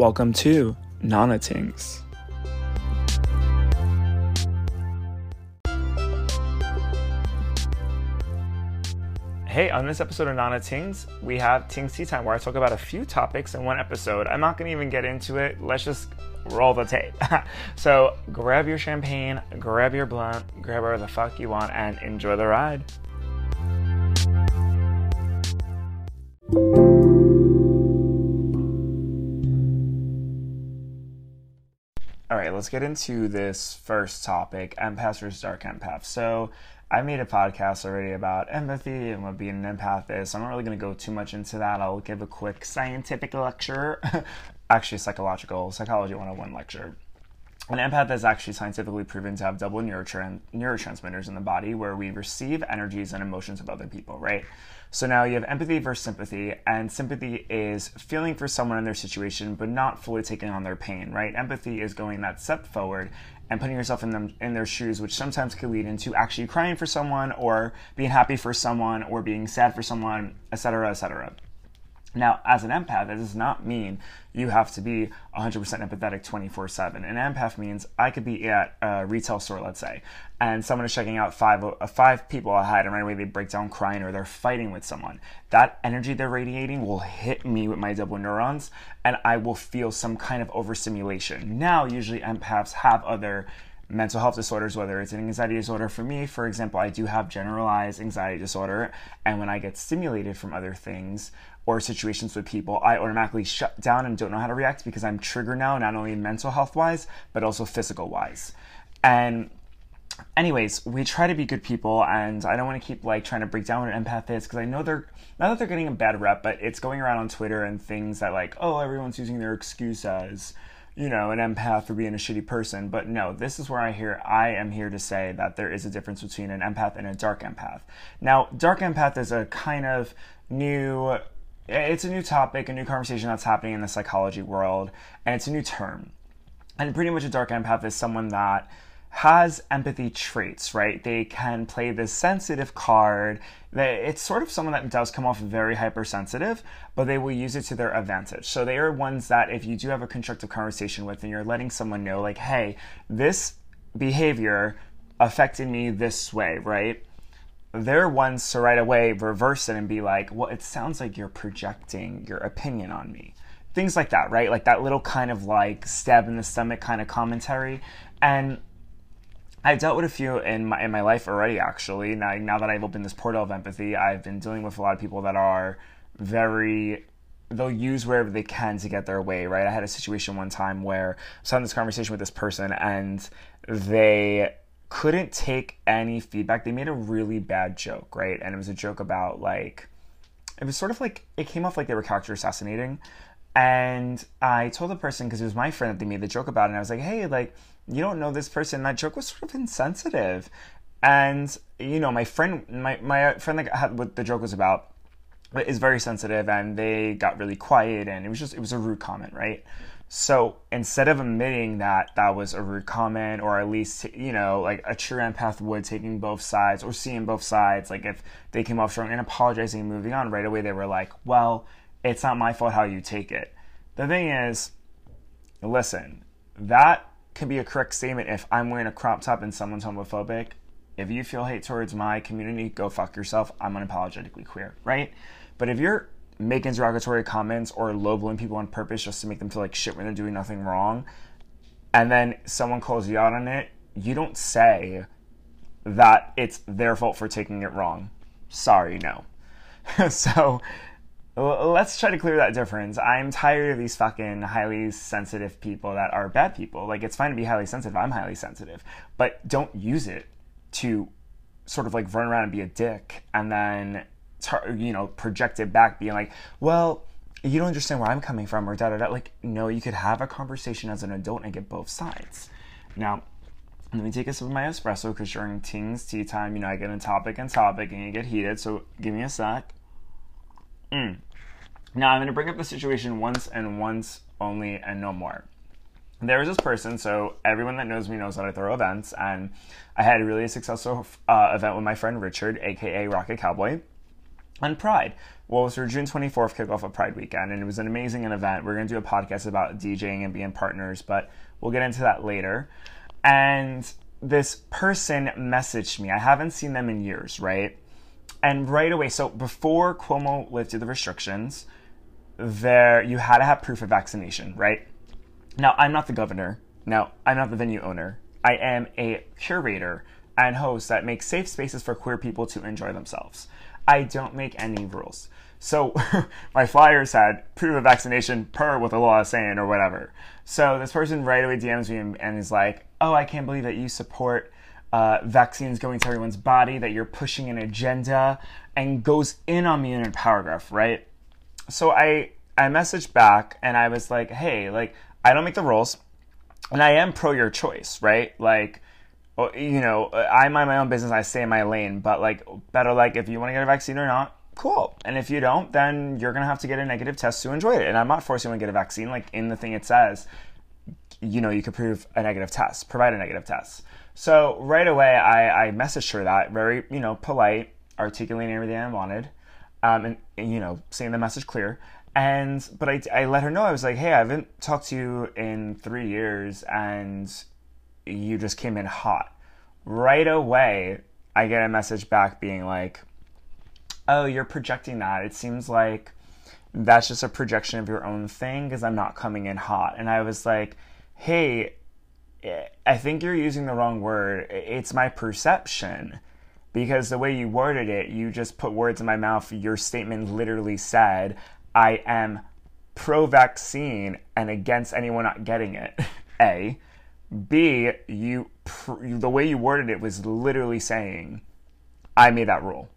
Welcome to Nana Tingz. Hey, on this episode of Nana Tingz, we have Tingz Tea Time where I talk about a few topics in one episode. I'm not going to even get into it. Let's just roll the tape. so grab your champagne, grab your blunt, grab whatever the fuck you want, and enjoy the ride. Let's get into this first topic empaths versus dark empaths. So, I made a podcast already about empathy and what being an empath is. So I'm not really going to go too much into that. I'll give a quick scientific lecture, actually, psychological, psychology 101 lecture. An empath is actually scientifically proven to have double neurotran- neurotransmitters in the body where we receive energies and emotions of other people, right? So now you have empathy versus sympathy, and sympathy is feeling for someone in their situation but not fully taking on their pain, right? Empathy is going that step forward and putting yourself in them in their shoes, which sometimes could lead into actually crying for someone or being happy for someone or being sad for someone, etc., etc. Now, as an empath, that does not mean you have to be 100% empathetic 24 7. An empath means I could be at a retail store, let's say, and someone is checking out five, uh, five people ahead, and right away they break down crying or they're fighting with someone. That energy they're radiating will hit me with my double neurons, and I will feel some kind of overstimulation. Now, usually empaths have other mental health disorders, whether it's an anxiety disorder. For me, for example, I do have generalized anxiety disorder, and when I get stimulated from other things or situations with people, I automatically shut down and don't know how to react because I'm triggered now, not only mental health wise, but also physical wise. And anyways, we try to be good people, and I don't want to keep like trying to break down what an empath is because I know they're not that they're getting a bad rep, but it's going around on Twitter and things that like, oh, everyone's using their excuse as you know, an empath for being a shitty person. But no, this is where I hear I am here to say that there is a difference between an empath and a dark empath. Now, dark empath is a kind of new it's a new topic, a new conversation that's happening in the psychology world, and it's a new term. And pretty much a dark empath is someone that has empathy traits, right? They can play this sensitive card. It's sort of someone that does come off very hypersensitive, but they will use it to their advantage. So they are ones that if you do have a constructive conversation with and you're letting someone know, like, hey, this behavior affected me this way, right? They're ones to right away reverse it and be like, well, it sounds like you're projecting your opinion on me. Things like that, right? Like that little kind of like stab in the stomach kind of commentary. And I've dealt with a few in my in my life already. Actually, now now that I've opened this portal of empathy, I've been dealing with a lot of people that are very they'll use wherever they can to get their way. Right. I had a situation one time where I was having this conversation with this person and they couldn't take any feedback. They made a really bad joke, right? And it was a joke about like it was sort of like it came off like they were character assassinating. And I told the person because it was my friend that they made the joke about, it, and I was like, "Hey, like you don't know this person. That joke was sort of insensitive. And, you know, my friend, my, my friend that had what the joke was about is very sensitive and they got really quiet and it was just, it was a rude comment, right? So instead of admitting that that was a rude comment, or at least, you know, like a true empath would taking both sides or seeing both sides, like if they came off strong and apologizing and moving on, right away they were like, well, it's not my fault how you take it. The thing is, listen, that can be a correct statement if I'm wearing a crop top and someone's homophobic. If you feel hate towards my community, go fuck yourself. I'm unapologetically queer, right? But if you're making derogatory comments or low blowing people on purpose just to make them feel like shit when they're doing nothing wrong, and then someone calls you out on it, you don't say that it's their fault for taking it wrong. Sorry, no. so let's try to clear that difference. I'm tired of these fucking highly sensitive people that are bad people. Like, it's fine to be highly sensitive. I'm highly sensitive. But don't use it to sort of like run around and be a dick and then, tar- you know, project it back, being like, well, you don't understand where I'm coming from or da da da. Like, no, you could have a conversation as an adult and get both sides. Now, let me take a sip of my espresso because during Tingz tea time, you know, I get in topic and topic and you get heated. So give me a sec. Mm. Now I'm going to bring up the situation once and once only and no more. There was this person, so everyone that knows me knows that I throw events, and I had a really successful uh, event with my friend Richard, aka Rocket Cowboy. on Pride. Well, it was our June 24th kickoff of Pride weekend, and it was an amazing event. We're going to do a podcast about DJing and being partners, but we'll get into that later. And this person messaged me. I haven't seen them in years, right? And right away, so before Cuomo lifted the restrictions, there you had to have proof of vaccination, right? Now, I'm not the governor. Now, I'm not the venue owner. I am a curator and host that makes safe spaces for queer people to enjoy themselves. I don't make any rules. So my flyers had proof of vaccination per what the law is saying or whatever. So this person right away DMs me and, is like, "Oh, I can't believe that you support uh, vaccines going to everyone's body, that you're pushing an agenda," and goes in on me in a paragraph, right? So I I messaged back and I was like, "Hey, like I don't make the rules, and I am pro your choice, right? Like." You know, I mind my own business. I stay in my lane, but like, better like if you want to get a vaccine or not, cool. And if you don't, then you're going to have to get a negative test to enjoy it. And I'm not forcing you to get a vaccine. Like in the thing it says, you know, you could prove a negative test, provide a negative test. So right away, I, I messaged her that, very, you know, polite, articulating everything I wanted, um, and, you know, saying the message clear. And, but I, I let her know, I was like, hey, I haven't talked to you in three years, and you just came in hot. Right away, I get a message back being like, oh, you're projecting that. It seems like that's just a projection of your own thing because I'm not coming in hot. And I was like, hey, I think you're using the wrong word. It's my perception. Because the way you worded it, you just put words in my mouth. Your statement literally said, I am pro vaccine and against anyone not getting it. A. B, you the way you worded it was literally saying, I made that rule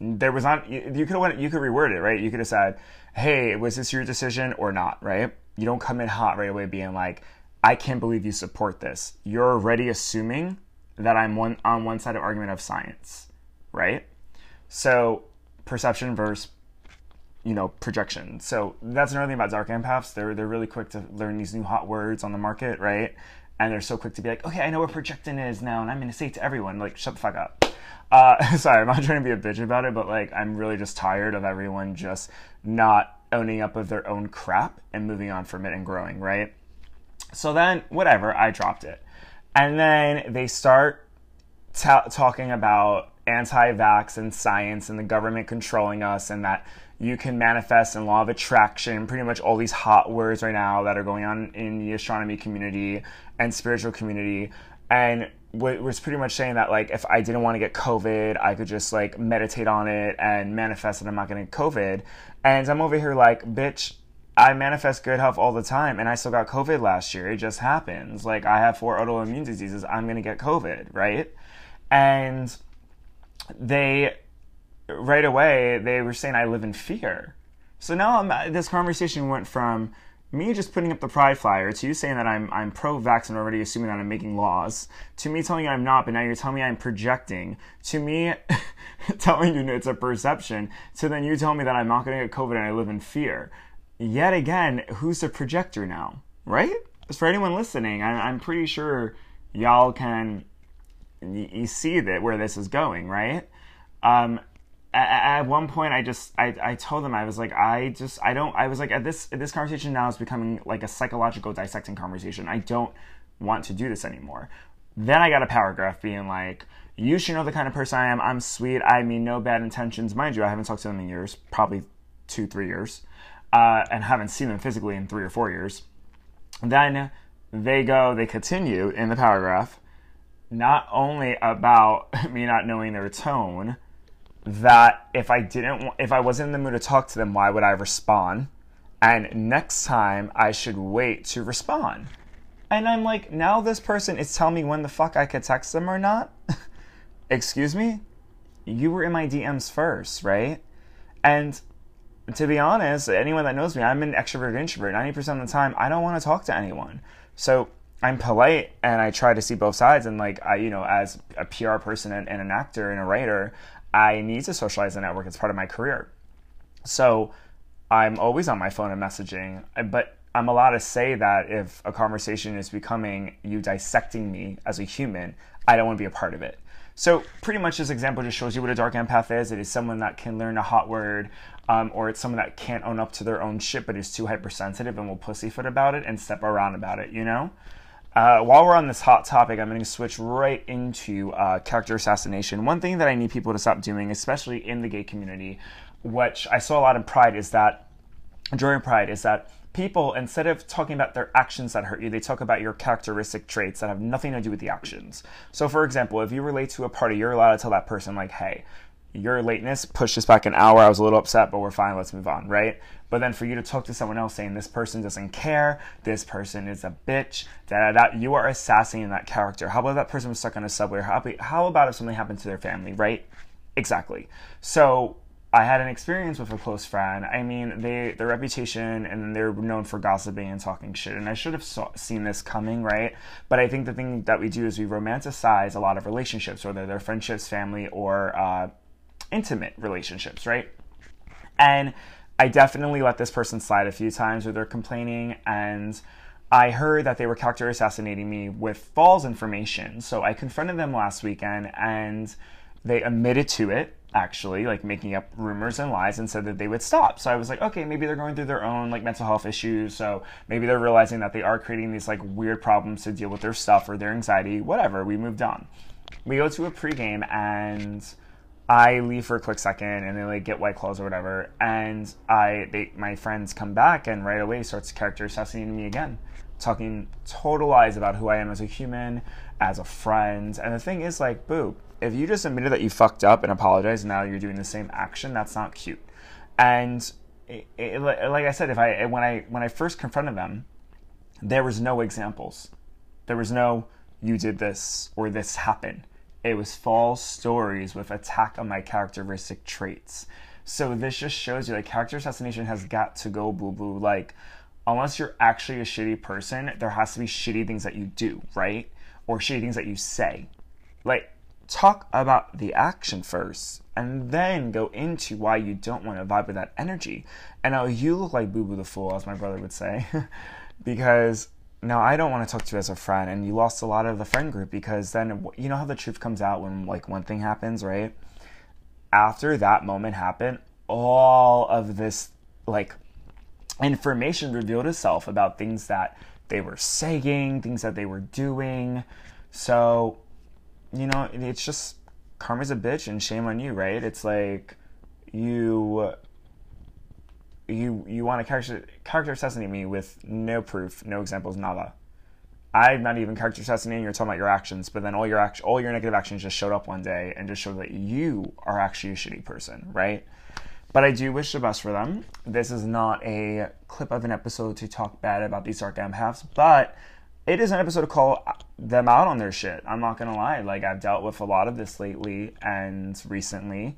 there was not you could have you could reword it right you could have said hey was this your decision or not right you don't come in hot right away being like i can't believe you support this you're already assuming that i'm one on one side of argument of science right? So perception versus you know projection. So that's another thing about dark empaths. They're they're really quick to learn these new hot words on the market right? And they're so quick to be like okay i know what projecting is now and i'm to say it to everyone. Like shut the fuck up. Uh, sorry, I'm not trying to be a bitch about it, but like I'm really just tired of everyone just not owning up of their own crap and moving on from it and growing, right? So then, whatever, I dropped it. And then they start talking about anti vax and science and the government controlling us and that you can manifest in law of attraction, pretty much all these hot words right now that are going on in the astronomy community and spiritual community. And was pretty much saying that like if I didn't want to get COVID, I could just like meditate on it and manifest that I'm not getting COVID. And I'm over here like, bitch, I manifest good health all the time, and I still got COVID last year. It just happens. Like I have four autoimmune diseases. I'm gonna get COVID, right? And they right away they were saying I live in fear. So now I'm, this conversation went from me just putting up the pride flyer to you saying that I'm I'm pro-vax and already assuming that I'm making laws, to me telling you I'm not, but now you're telling me I'm projecting, to me telling you it's a perception, to then you tell me that I'm not going to get COVID and I live in fear. Yet again, who's the projector now, right? For anyone listening, I, I'm pretty sure y'all can see that where this is going, right? Um, at, at one point I just I, I told them I was like I just I don't I was like at this this conversation now is becoming like a psychological dissecting conversation. I don't want to do this anymore. Then I got a paragraph being like, you should know the kind of person I am. I'm sweet. I mean no bad intentions. Mind you, I haven't talked to them in years, probably two, three years, uh, and haven't seen them physically in three or four years. Then they go, they continue in the paragraph, not only about me not knowing their tone, that if I didn't, if I wasn't in the mood to talk to them, why would I respond? And next time I should wait to respond. And I'm like, now this person is telling me when the fuck I could text them or not? Excuse me? You were in my DMs first, right? And to be honest, anyone that knows me, I'm an extrovert introvert. 90% of the time, I don't want to talk to anyone. So I'm polite and I try to see both sides. And like, I, you know, as a PR person and, and an actor and a writer, I need to socialize and network. It's part of my career. So I'm always on my phone and messaging, but I'm allowed to say that if a conversation is becoming you dissecting me as a human, I don't want to be a part of it. So pretty much this example just shows you what a dark empath is. It is someone that can learn a hot word, um, or it's someone that can't own up to their own shit, but is too hypersensitive and will pussyfoot about it and step around about it. You know. Uh, while we're on this hot topic, I'm going to switch right into uh, character assassination. One thing that I need people to stop doing, especially in the gay community, which I saw a lot in Pride, is that during Pride, is that people, instead of talking about their actions that hurt you, they talk about your characteristic traits that have nothing to do with the actions. So, for example, if you relate to a party, you're allowed to tell that person, like, hey, your lateness pushed us back an hour. I was a little upset, but we're fine. Let's move on, right? But then for you to talk to someone else saying this person doesn't care, this person is a bitch, da, you are assassinating that character. How about that person was stuck on a subway? How about if something happened to their family, right? Exactly. So I had an experience with a close friend. I mean, they their reputation and they're known for gossiping and talking shit. And I should have saw, seen this coming, right? But I think the thing that we do is we romanticize a lot of relationships, whether they're friendships, family, or uh, intimate relationships, right? And I definitely let this person slide a few times where they're complaining and I heard that they were character assassinating me with false information. So I confronted them last weekend and they admitted to it actually like making up rumors and lies and said that they would stop. So i was like okay maybe they're going through their own like mental health issues. So maybe they're realizing that they are creating these like weird problems to deal with their stuff or their anxiety whatever we moved on. We go to a pregame and I leave for a quick second and they like get white claws or whatever, and I they my friends come back and right away starts character assassinating me again, talking total lies about who I am as a human, as a friend. And the thing is like, boo, if you just admitted that you fucked up and apologized, now you're doing the same action, that's not cute. And it, it, like I said, if I when I when I first confronted them, there was no examples. There was no you did this or this happened it was false stories with attack on my characteristic traits. So this just shows you like character assassination has got to go boo boo. Like, unless you're actually a shitty person, there has to be shitty things that you do, right? Or shitty things that you say. Like, talk about the action first and then go into why you don't want to vibe with that energy. And now you look like Boo Boo the Fool, as my brother would say, because now I don't want to talk to you as a friend, and you lost a lot of the friend group because then you know how the truth comes out when like one thing happens, right? After that moment happened, all of this like information revealed itself about things that they were saying, things that they were doing. So, you know, it's just karma's a bitch and shame on you, right? It's like you you you want to character character assassinate me with no proof, no examples, nada. I'm not even character assassinating. You're talking about your actions, but then all your act, all your negative actions just showed up one day and just showed that you are actually a shitty person, right? But I do wish the best for them. This is not a clip of an episode to talk bad about these dark empaths, but it is an episode to call them out on their shit. I'm not gonna lie. Like I've dealt with a lot of this lately and recently.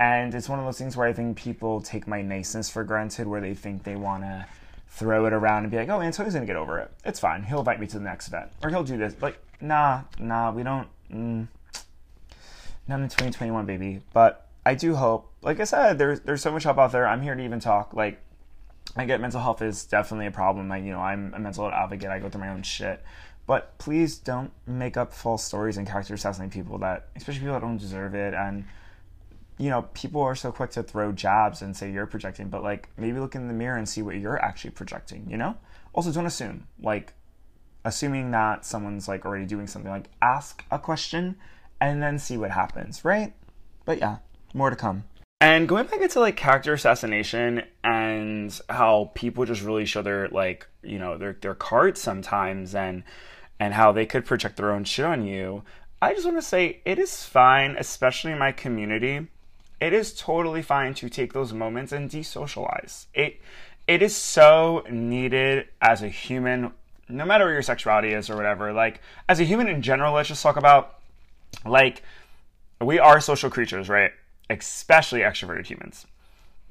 And it's one of those things where I think people take my niceness for granted, where they think they want to throw it around and be like, oh, Antonio's to get over it. It's fine. He'll invite me to the next event. Or he'll do this. Like, nah, nah, we don't. Mm, not in 2021, baby. But I do hope, like I said, there's, there's so much help out there. I'm here to even talk. Like, I get mental health is definitely a problem. I, you know, I'm a mental health advocate. I go through my own shit. But please don't make up false stories and character assassinate people that, especially people that don't deserve it. And, you know, people are so quick to throw jabs and say you're projecting, but like maybe look in the mirror and see what you're actually projecting, you know? Also, don't assume. Like, assuming that someone's like already doing something, like ask a question and then see what happens, right? But yeah, more to come. And going back into like character assassination and how people just really show their like, you know, their their cards sometimes and and how they could project their own shit on you. I just want to say it is fine, especially in my community it is totally fine to take those moments and desocialize. It it is so needed as a human, no matter what your sexuality is or whatever. Like as a human in general, let's just talk about like we are social creatures, right? Especially extroverted humans.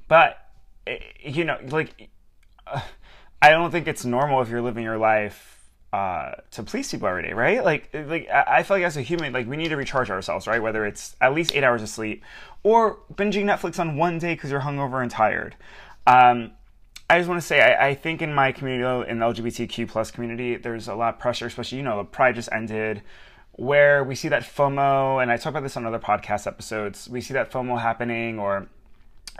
But eh, you know, like I don't think it's normal if you're living your life uh, to please people every day, right? Like, like I feel like as a human, like we need to recharge ourselves, right? Whether it's at least eight hours of sleep or binging Netflix on one day because you're hungover and tired. Um, I just want to say, I, I, think in my community, in the LGBTQ plus community, there's a lot of pressure, especially you know, Pride just ended. Where we see that FOMO, and I talk about this on other podcast episodes, we see that FOMO happening, or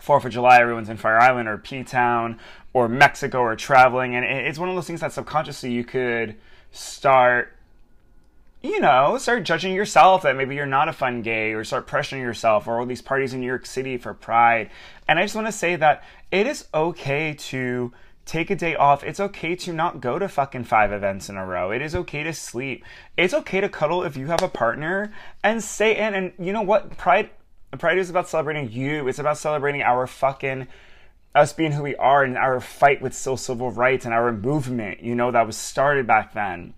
Fourth of July, everyone's in Fire Island or P Town or Mexico or traveling, and it's one of those things that subconsciously you could start, you know, start judging yourself that maybe you're not a fun gay, or start pressuring yourself, or all these parties in New York City for Pride. And I just want to say that it is okay to take a day off. It's okay to not go to fucking five events in a row. It is okay to sleep. It's okay to cuddle if you have a partner and stay in. And you know what? Pride Pride is about celebrating you. It's about celebrating our fucking us being who we are and our fight with still civil rights and our movement, you know, that was started back then.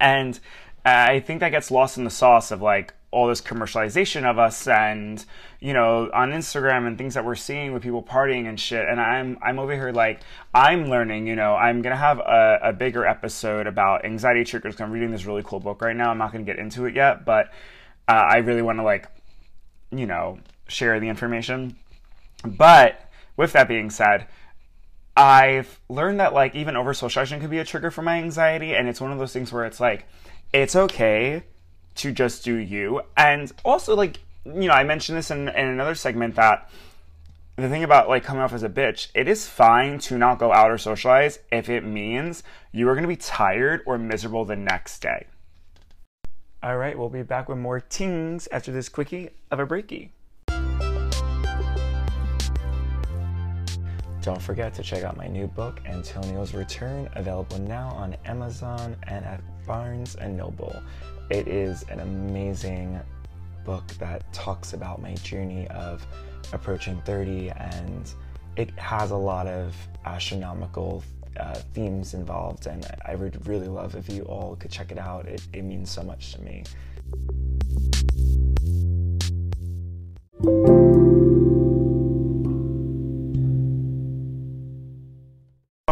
And uh, I think that gets lost in the sauce of like all this commercialization of us and you know on Instagram and things that we're seeing with people partying and shit. And I'm I'm over here like I'm learning you know I'm gonna have a, a bigger episode about anxiety triggers. I'm reading this really cool book right now. I'm not gonna get into it yet but uh, I really want to like you know, share the information. But with that being said, I've learned that like even over socialization can be a trigger for my anxiety, and it's one of those things where it's like it's okay to just do you, and also like you know I mentioned this in, in another segment that the thing about like coming off as a bitch, it is fine to not go out or socialize if it means you are going to be tired or miserable the next day. All right, we'll be back with more tings after this quickie of a breaky. Don't forget to check out my new book, Antonio's Return, available now on Amazon and at Barnes and Noble. It is an amazing book that talks about my journey of approaching 30 and it has a lot of astronomical uh, themes involved, and I would really love if you all could check it out. It, it means so much to me.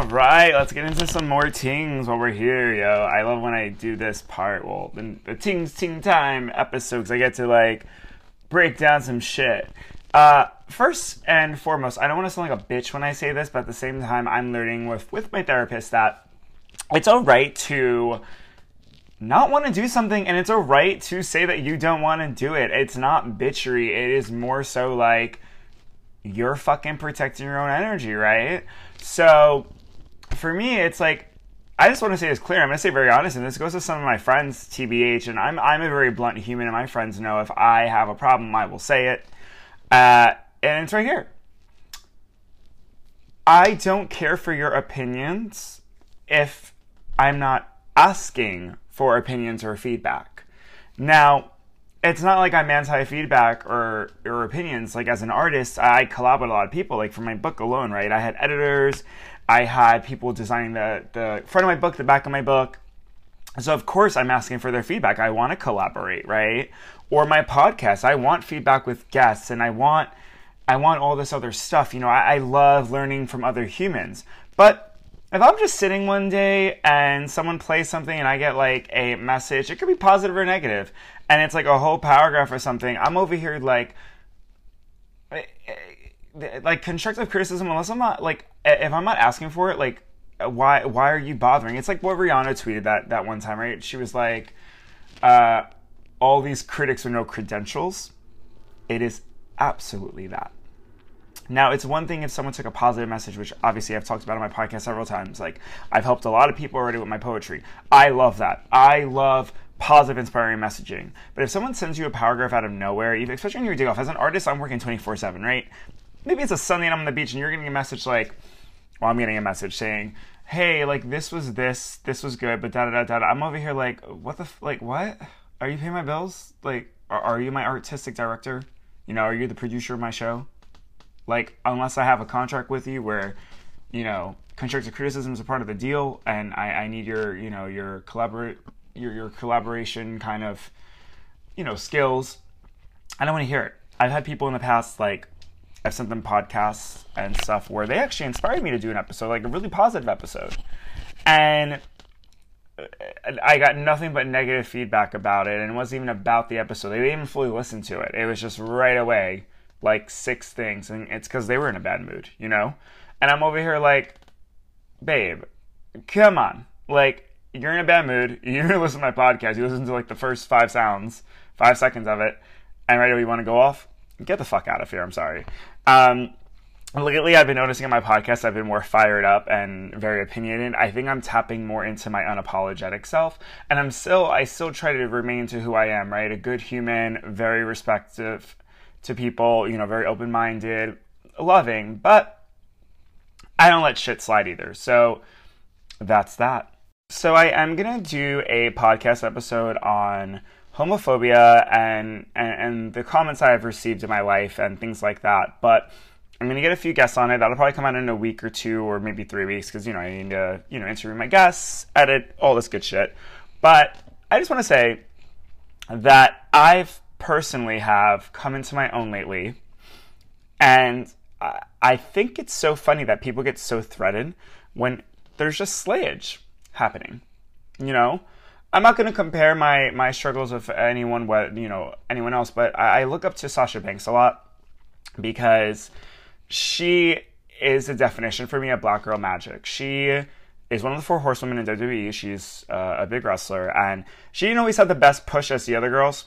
All right, let's get into some more tings while we're here, yo. I love when I do this part. Well, the, the tings ting time episodes, I get to like break down some shit. Uh, first and foremost, I don't want to sound like a bitch when I say this, but at the same time, I'm learning with with my therapist that it's all right to not want to do something, and it's all right to say that you don't want to do it. It's not bitchery. It is more so like you're fucking protecting your own energy, right? So for me, it's like I just want to say this clear. I'm going to say very honest, and this goes to some of my friends, TBH, and I'm I'm a very blunt human, and my friends know if I have a problem, I will say it. Uh, and it's right here. I don't care for your opinions if I'm not asking for opinions or feedback. Now, it's not like I'm anti feedback or, or opinions. Like, as an artist, I collab with a lot of people. Like, for my book alone, right? I had editors, I had people designing the, the front of my book, the back of my book. So, of course, I'm asking for their feedback. I want to collaborate, right? or my podcast. I want feedback with guests and I want I want all this other stuff. You know, I, I love learning from other humans. But if I'm just sitting one day and someone plays something and I get like a message, it could be positive or negative, and it's like a whole paragraph or something, I'm over here like like constructive criticism unless I'm not like if I'm not asking for it, like why why are you bothering? It's like what Rihanna tweeted that that one time, right? She was like, uh, all these critics with no credentials. It is absolutely that. Now, it's one thing if someone took a positive message, which obviously I've talked about on my podcast several times. Like, I've helped a lot of people already with my poetry. I love that. I love positive, inspiring messaging. But if someone sends you a paragraph out of nowhere, even especially when you're day off, as an artist, I'm working 24 7, right? Maybe it's a Sunday and I'm on the beach and you're getting a message like, well, I'm getting a message saying, hey, like, this was this, this was good, but da da da da. I'm over here like, what the, f- like, what? are you paying my bills? Like, are, are you my artistic director? You know, are you the producer of my show? Like, unless I have a contract with you where, you know, constructive criticism is a part of the deal, and I, I need your, you know, your collaborate, your your collaboration kind of, you know, skills. I don't want to hear it. I've had people in the past like I've sent them podcasts and stuff where they actually inspired me to do an episode, like a really positive episode. Uh, and I got nothing but negative feedback about it, and it wasn't even about the episode. They didn't even fully listen to it. It was just right away, like six things, and it's because they were in a bad mood, you know. And I'm over here like, babe, come on, like you're in a bad mood, you're listen to my podcast, you listen to like the first five sounds, five seconds of it, and right away you want to go off, get the fuck out of here. I'm sorry. Um, lately I've been noticing in my podcast I've been more fired up and very opinionated. I think I'm tapping more into my unapologetic self and I'm still I still try to remain to who I am, right? A good human, very respectful to people, you know, very open-minded, loving, but I don't let shit slide either. So that's that. So I am to do a podcast episode on homophobia and, and and the comments I've received in my life and things like that, but I'm gonna get a few guests on it. That'll probably come out in a week or two, or maybe three weeks, because you know I need to you know interview my guests, edit all this good shit. But I just want to say that I've personally have come into my own lately, and I think it's so funny that people get so threatened when there's just slayage happening. You know, I'm not going to compare my my struggles with anyone, what you know, anyone else, but I, I look up to Sasha Banks a lot because she is a definition for me of black girl magic. She is one of the four horsewomen in WWE. She's uh, a big wrestler, and she didn't always have the best push as the other girls.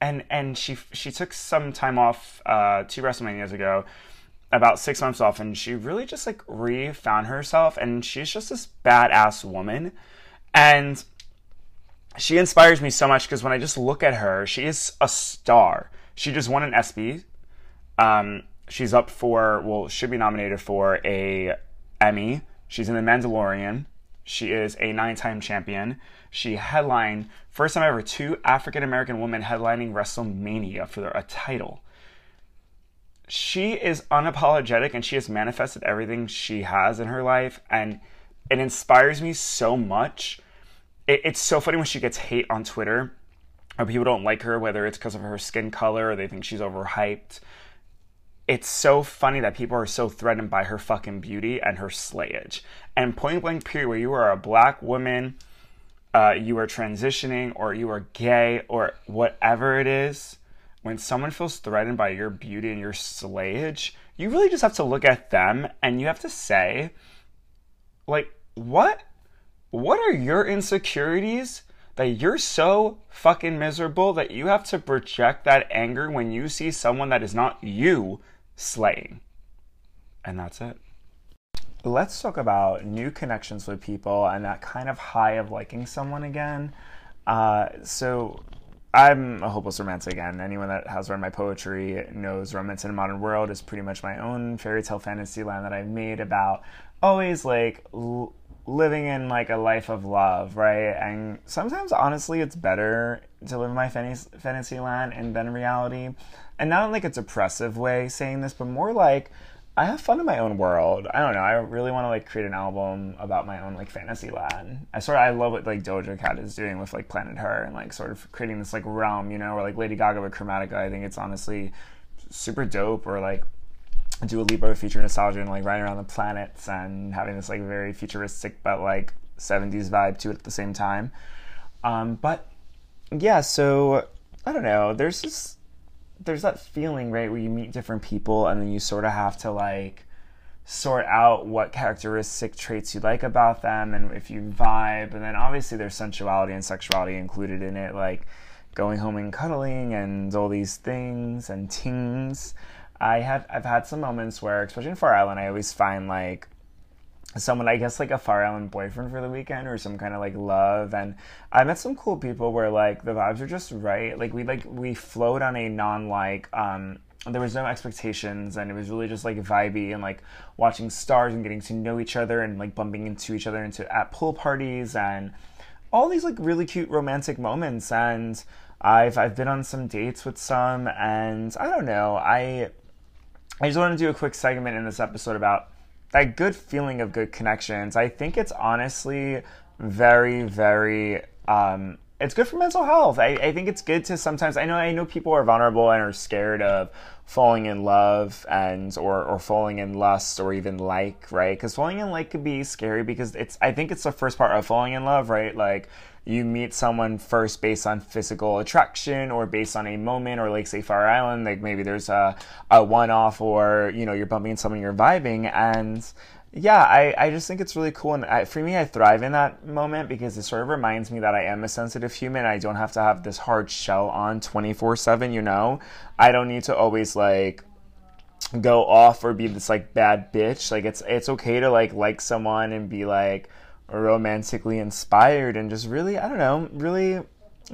And and she she took some time off uh, two WrestleManias ago, about six months off, and she really just like re-found herself. And she's just this badass woman, and she inspires me so much because when I just look at her, she is a star. She just won an ESPY. Um, she's up for well should be nominated for a Emmy. She's in The Mandalorian. She is a nine-time champion. She headlined first time ever two African American women headlining WrestleMania for a title. She is unapologetic and she has manifested everything she has in her life and it inspires me so much. It, it's so funny when she gets hate on Twitter or people don't like her, whether it's because of her skin color or they think she's overhyped it's so funny that people are so threatened by her fucking beauty and her slayage. And point blank period, where you are a black woman, uh, you are transitioning, or you are gay, or whatever it is, when someone feels threatened by your beauty and your slayage, you really just have to look at them and you have to say, like, what? What are your insecurities that you're so fucking miserable that you have to project that anger when you see someone that is not you slaying. And that's it. Let's talk about new connections with people and that kind of high of liking someone again. Uh, so, I'm a hopeless romantic, and anyone that has read my poetry knows Romance in a Modern World is pretty much my own fairy tale fantasy land that I've made about always like l- living in like a life of love, right? And sometimes, honestly, it's better to live in my fantasy land and than reality and not in like a depressive way saying this, but more like I have fun in my own world. I don't know. I really want to like create an album about my own like fantasy land. I sort of I love what like Doja Cat is doing with like Planet Her and like sort of creating this like realm, you know, or like Lady Gaga with Chromatica. I think it's honestly super dope. Or like Dua Lipa Future Nostalgia and like riding around the planets and having this like very futuristic but like 70s vibe to it at the same time. Um, but yeah, so I don't know. There's this there's that feeling, right, where you meet different people and then you sort of have to like sort out what characteristic traits you like about them and if you vibe. And then obviously there's sensuality and sexuality included in it, like going home and cuddling and all these things and tings. I have I've had some moments where, especially in Fire Island, I always find like someone I guess like a Fire Island boyfriend for the weekend or some kind of like love. And I met some cool people where like the vibes are just right. Like we like we flowed on a non like um there was no expectations and it was really just like vibey and like watching stars and getting to know each other and like bumping into each other into at pool parties and all these like really cute romantic moments. And I've I've been on some dates with some and I don't know I I just want to do a quick segment in this episode about that good feeling of good connections. I think it's honestly very, very. Um, it's good for mental health. I, I think it's good to sometimes. I know I know people are vulnerable and are scared of falling in love and or or falling in lust or even like right because falling in like could be scary because it's I think it's the first part of falling in love right like you meet someone first based on physical attraction or based on a moment or like say Fire Island, like maybe there's a, a one off or, you know, you're bumping someone you're vibing and yeah, I, I just think it's really cool. And I, for me, I thrive in that moment because it sort of reminds me that I am a sensitive human. I don't have to have this hard shell on 24 7, you know? I don't need to always like go off or be this like bad bitch. Like it's it's okay to like like someone and be like romantically inspired and just really I don't know, really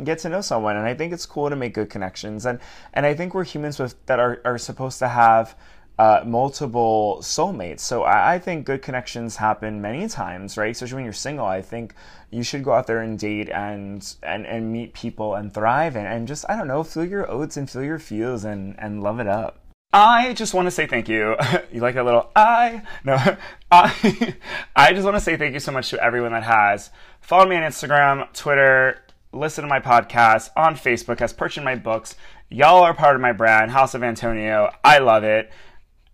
get to know someone. And I think it's cool to make good connections. And and I think we're humans with that are, are supposed to have uh, multiple soulmates. So I, I, think good connections happen many times, right? Especially when you're single. I think you should go out there and date and and, and meet people and thrive and, and just I don't know, feel your oats and feel your feels and and love it up. I just want to say thank you. you like that little I? No, I. I just want to say thank you so much to everyone that has followed me on Instagram, Twitter, listened to my podcast on Facebook, has purchased my books. Y'all are part of my brand, House of Antonio. I love it.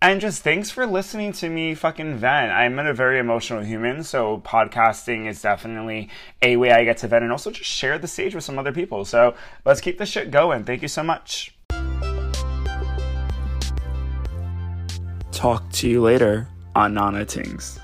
And just thanks for listening to me fucking vent. I'm a very emotional human, so podcasting is definitely a way I get to vent and also just share the stage with some other people. So let's keep this shit going. Thank you so much. Talk to you later on Nana Tingz.